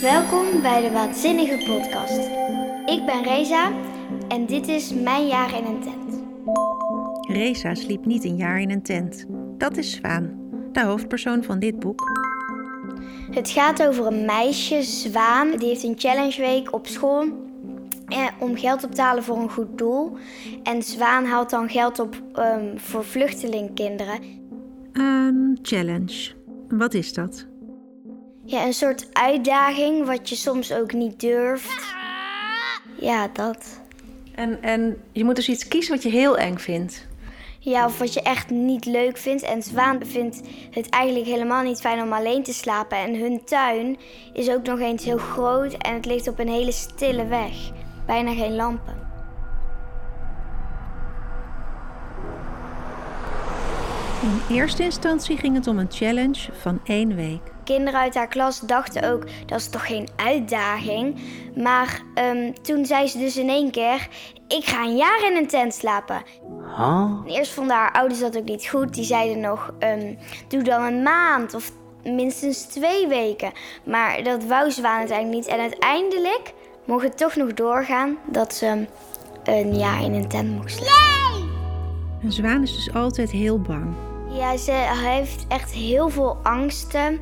Welkom bij de Waanzinnige Podcast. Ik ben Reza en dit is mijn jaar in een tent. Reza sliep niet een jaar in een tent. Dat is Zwaan, de hoofdpersoon van dit boek. Het gaat over een meisje, Zwaan, die heeft een challenge week op school eh, om geld op te halen voor een goed doel. En Zwaan haalt dan geld op um, voor vluchtelingkinderen. Een challenge. Wat is dat? Ja, een soort uitdaging wat je soms ook niet durft. Ja, dat. En, en je moet dus iets kiezen wat je heel eng vindt. Ja, of wat je echt niet leuk vindt. En Zwaan vindt het eigenlijk helemaal niet fijn om alleen te slapen. En hun tuin is ook nog eens heel groot en het ligt op een hele stille weg. Bijna geen lampen. In eerste instantie ging het om een challenge van één week. Kinderen uit haar klas dachten ook dat is toch geen uitdaging. Maar um, toen zei ze dus in één keer: Ik ga een jaar in een tent slapen. Huh? Eerst vonden haar ouders dat ook niet goed. Die zeiden nog: um, Doe dan een maand of minstens twee weken. Maar dat wou ze uiteindelijk niet. En uiteindelijk mocht het toch nog doorgaan dat ze een jaar in een tent mocht slapen. Een zwaan is dus altijd heel bang. Ja, ze heeft echt heel veel angsten.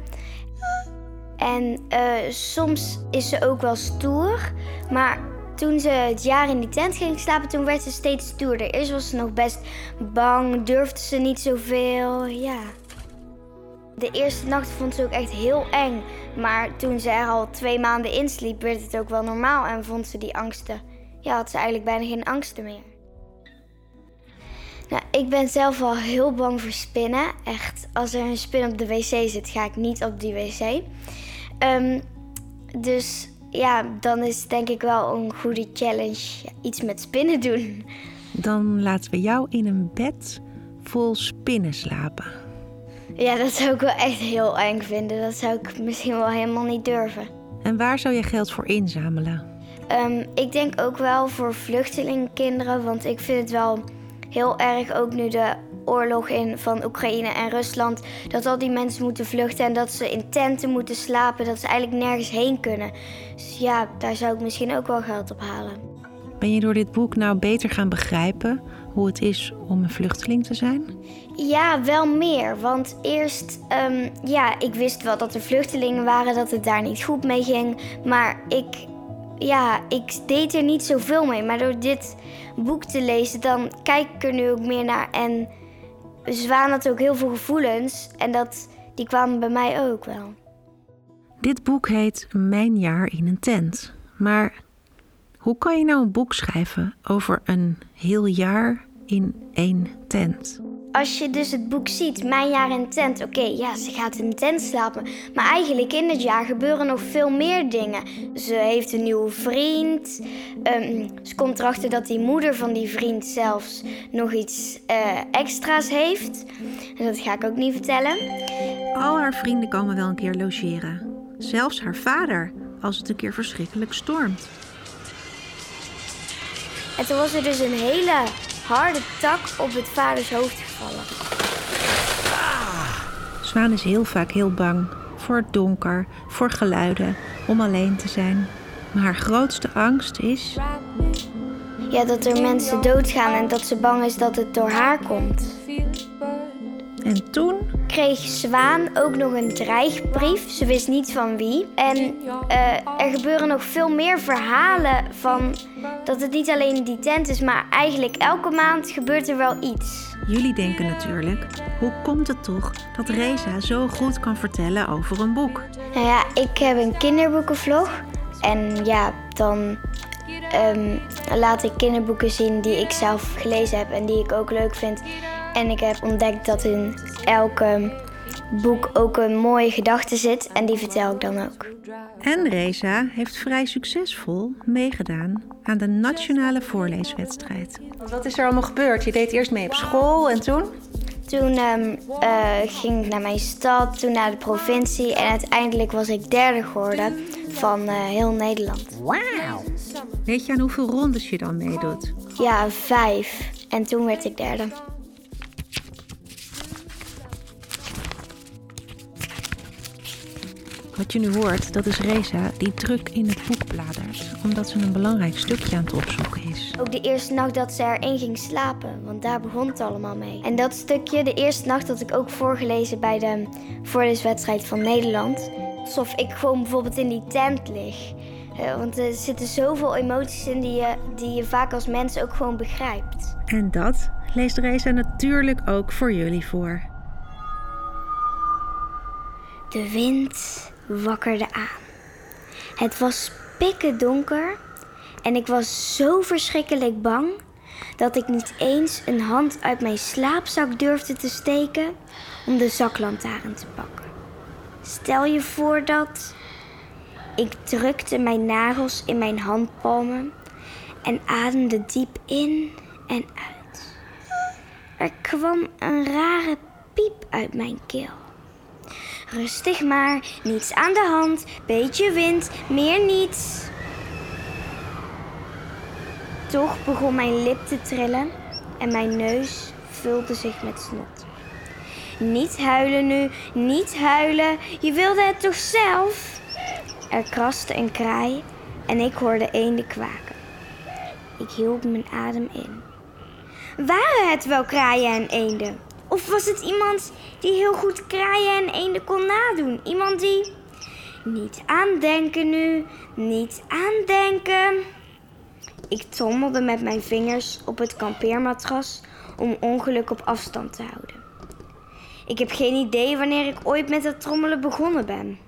En uh, soms is ze ook wel stoer. Maar toen ze het jaar in die tent ging slapen, toen werd ze steeds stoerder. Eerst was ze nog best bang, durfde ze niet zoveel. Ja. De eerste nacht vond ze ook echt heel eng. Maar toen ze er al twee maanden in sliep, werd het ook wel normaal. En vond ze die angsten. Ja, had ze eigenlijk bijna geen angsten meer. Nou, ik ben zelf al heel bang voor spinnen. Echt, als er een spin op de wc zit, ga ik niet op die wc. Um, dus ja, dan is het denk ik wel een goede challenge iets met spinnen doen. Dan laten we jou in een bed vol spinnen slapen. Ja, dat zou ik wel echt heel eng vinden. Dat zou ik misschien wel helemaal niet durven. En waar zou je geld voor inzamelen? Um, ik denk ook wel voor vluchtelingkinderen, want ik vind het wel heel erg ook nu de oorlog in van Oekraïne en Rusland. Dat al die mensen moeten vluchten en dat ze in tenten moeten slapen. Dat ze eigenlijk nergens heen kunnen. Dus ja, daar zou ik misschien ook wel geld op halen. Ben je door dit boek nou beter gaan begrijpen hoe het is om een vluchteling te zijn? Ja, wel meer. Want eerst, um, ja, ik wist wel dat er vluchtelingen waren, dat het daar niet goed mee ging. Maar ik, ja, ik deed er niet zoveel mee. Maar door dit boek te lezen, dan kijk ik er nu ook meer naar. En Zwaan had ook heel veel gevoelens en dat, die kwamen bij mij ook wel. Dit boek heet Mijn jaar in een tent. Maar hoe kan je nou een boek schrijven over een heel jaar in één tent? Als je dus het boek ziet, Mijn jaar in tent, oké, ja, ze gaat in een tent slapen. Maar eigenlijk in het jaar gebeuren nog veel meer dingen. Ze heeft een nieuwe vriend. Um, ze komt erachter dat die moeder van die vriend zelfs nog iets uh, extra's heeft. En dat ga ik ook niet vertellen. Al haar vrienden komen wel een keer logeren. Zelfs haar vader, als het een keer verschrikkelijk stormt. En toen was er dus een hele harde tak op het vaders hoofd gevallen. Zwaan is heel vaak heel bang voor het donker, voor geluiden, om alleen te zijn. Maar haar grootste angst is. Ja, dat er mensen doodgaan en dat ze bang is dat het door haar komt. En toen kreeg Zwaan ook nog een dreigbrief. Ze wist niet van wie. En uh, er gebeuren nog veel meer verhalen van dat het niet alleen die tent is, maar eigenlijk elke maand gebeurt er wel iets. Jullie denken natuurlijk, hoe komt het toch dat Reza zo goed kan vertellen over een boek? Nou ja, ik heb een kinderboekenvlog. En ja, dan um, laat ik kinderboeken zien die ik zelf gelezen heb en die ik ook leuk vind. En ik heb ontdekt dat in elke boek ook een mooie gedachte zit en die vertel ik dan ook. En Reza heeft vrij succesvol meegedaan aan de nationale voorleeswedstrijd. Wat is er allemaal gebeurd? Je deed eerst mee op school en toen? Toen um, uh, ging ik naar mijn stad, toen naar de provincie en uiteindelijk was ik derde geworden van uh, heel Nederland. Wauw! Weet je aan hoeveel rondes je dan meedoet? Ja, vijf. En toen werd ik derde. Wat je nu hoort, dat is Reza die druk in het boek bladert, omdat ze een belangrijk stukje aan het opzoeken is. Ook de eerste nacht dat ze erin ging slapen, want daar begon het allemaal mee. En dat stukje, de eerste nacht, dat ik ook voorgelezen bij de voorleeswedstrijd van Nederland. Alsof ik gewoon bijvoorbeeld in die tent lig. Eh, want er zitten zoveel emoties in die je, die je vaak als mens ook gewoon begrijpt. En dat leest Reza natuurlijk ook voor jullie voor. De wind wakkerde aan. Het was pikken donker en ik was zo verschrikkelijk bang dat ik niet eens een hand uit mijn slaapzak durfde te steken om de zaklantaarn te pakken. Stel je voor dat. Ik drukte mijn nagels in mijn handpalmen en ademde diep in en uit. Er kwam een rare piep uit mijn keel. Rustig maar, niets aan de hand, beetje wind, meer niets. Toch begon mijn lip te trillen en mijn neus vulde zich met snot. Niet huilen nu, niet huilen, je wilde het toch zelf? Er kraste een kraai en ik hoorde eenden kwaken. Ik hield mijn adem in. Waren het wel kraaien en eenden? Of was het iemand die heel goed kraaien en eenden kon nadoen? Iemand die. Niet aandenken nu, niet aandenken. Ik trommelde met mijn vingers op het kampeermatras om ongeluk op afstand te houden. Ik heb geen idee wanneer ik ooit met dat trommelen begonnen ben.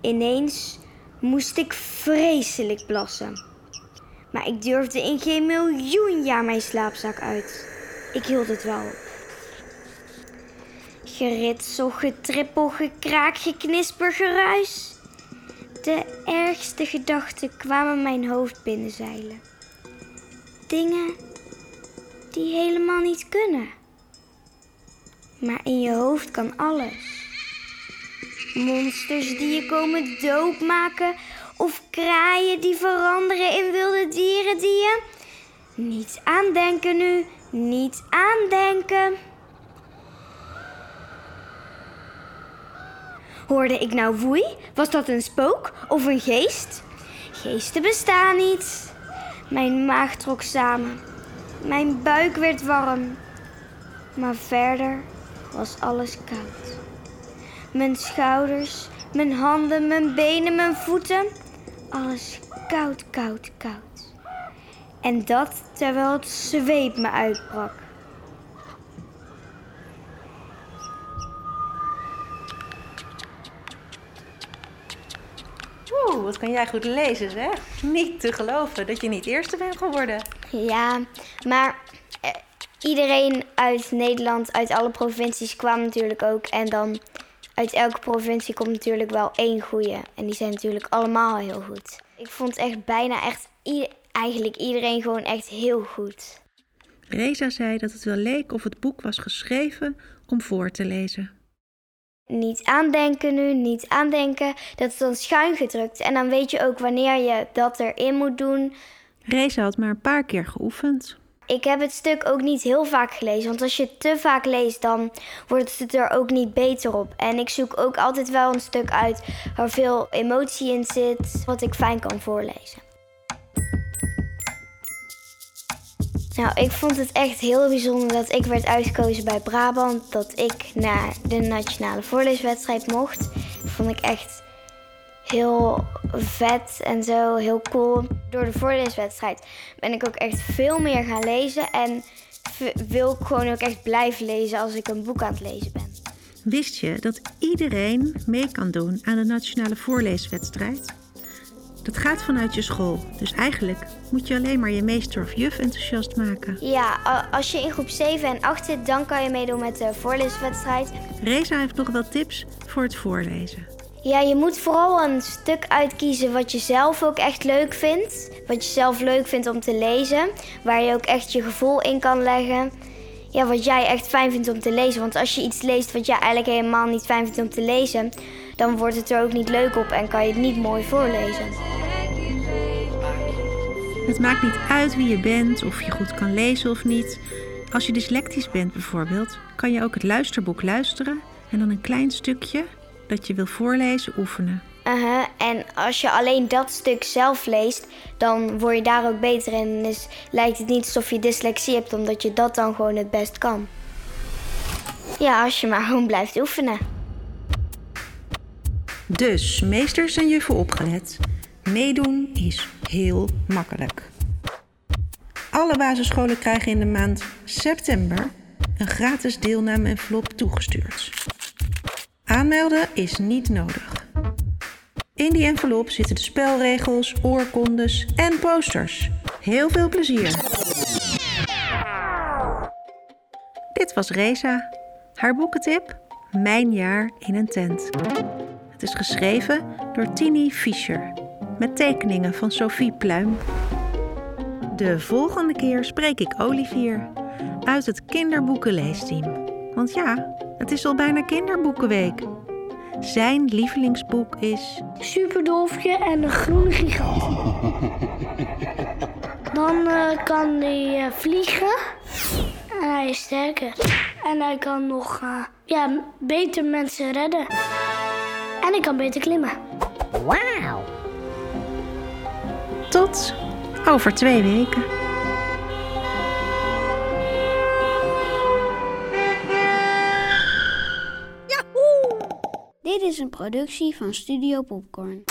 Ineens moest ik vreselijk blassen. Maar ik durfde in geen miljoen jaar mijn slaapzak uit. Ik hield het wel op. Geritsel, getrippel, gekraak, geknisper, geruis. De ergste gedachten kwamen mijn hoofd binnenzeilen. Dingen die helemaal niet kunnen. Maar in je hoofd kan alles. Monsters die je komen doodmaken of kraaien die veranderen in wilde dieren die je... Niet aandenken nu, niet aandenken. Hoorde ik nou woei? Was dat een spook of een geest? Geesten bestaan niet. Mijn maag trok samen. Mijn buik werd warm. Maar verder was alles koud. Mijn schouders, mijn handen, mijn benen, mijn voeten. Alles koud, koud, koud. En dat terwijl het zweep me uitbrak. Wat kan jij goed lezen, zeg. Niet te geloven dat je niet eerste bent geworden. Ja, maar eh, iedereen uit Nederland, uit alle provincies kwam natuurlijk ook. En dan uit elke provincie komt natuurlijk wel één goeie. En die zijn natuurlijk allemaal heel goed. Ik vond echt bijna echt eigenlijk iedereen gewoon echt heel goed. Reza zei dat het wel leek of het boek was geschreven om voor te lezen. Niet aandenken nu, niet aandenken. Dat is dan schuin gedrukt. En dan weet je ook wanneer je dat erin moet doen. Reza had maar een paar keer geoefend. Ik heb het stuk ook niet heel vaak gelezen. Want als je het te vaak leest, dan wordt het er ook niet beter op. En ik zoek ook altijd wel een stuk uit waar veel emotie in zit. Wat ik fijn kan voorlezen. Nou, ik vond het echt heel bijzonder dat ik werd uitgekozen bij Brabant. Dat ik naar de nationale voorleeswedstrijd mocht. Dat vond ik echt heel vet en zo, heel cool. Door de voorleeswedstrijd ben ik ook echt veel meer gaan lezen. En wil ik gewoon ook echt blijven lezen als ik een boek aan het lezen ben. Wist je dat iedereen mee kan doen aan de nationale voorleeswedstrijd? Dat gaat vanuit je school, dus eigenlijk moet je alleen maar je meester of juf enthousiast maken. Ja, als je in groep 7 en 8 zit, dan kan je meedoen met de voorleeswedstrijd. Reza heeft nog wel tips voor het voorlezen. Ja, je moet vooral een stuk uitkiezen wat je zelf ook echt leuk vindt. Wat je zelf leuk vindt om te lezen. Waar je ook echt je gevoel in kan leggen. Ja, wat jij echt fijn vindt om te lezen. Want als je iets leest wat jij eigenlijk helemaal niet fijn vindt om te lezen, dan wordt het er ook niet leuk op en kan je het niet mooi voorlezen. Het maakt niet uit wie je bent, of je goed kan lezen of niet. Als je dyslectisch bent bijvoorbeeld, kan je ook het luisterboek luisteren en dan een klein stukje dat je wil voorlezen oefenen. Uh-huh. En als je alleen dat stuk zelf leest, dan word je daar ook beter in. Dus lijkt het niet alsof je dyslexie hebt, omdat je dat dan gewoon het best kan. Ja, als je maar gewoon blijft oefenen. Dus, meesters en juffen opgelet. Meedoen is heel makkelijk. Alle basisscholen krijgen in de maand september een gratis deelname-envelop toegestuurd. Aanmelden is niet nodig. In die envelop zitten de spelregels, oorkondes en posters. Heel veel plezier! Dit was Reza. Haar boekentip: Mijn jaar in een tent. Het is geschreven door Tini Fischer met tekeningen van Sophie Pluim. De volgende keer spreek ik Olivier uit het kinderboekenleesteam. Want ja, het is al bijna kinderboekenweek. Zijn lievelingsboek is Superdolfje en een groene gigant. Dan eh, kan hij eh, vliegen. En hij is sterker. En hij kan nog eh, ja, beter mensen redden. En hij kan beter klimmen. Wauw. Tot over twee weken. Dit is een productie van Studio Popcorn.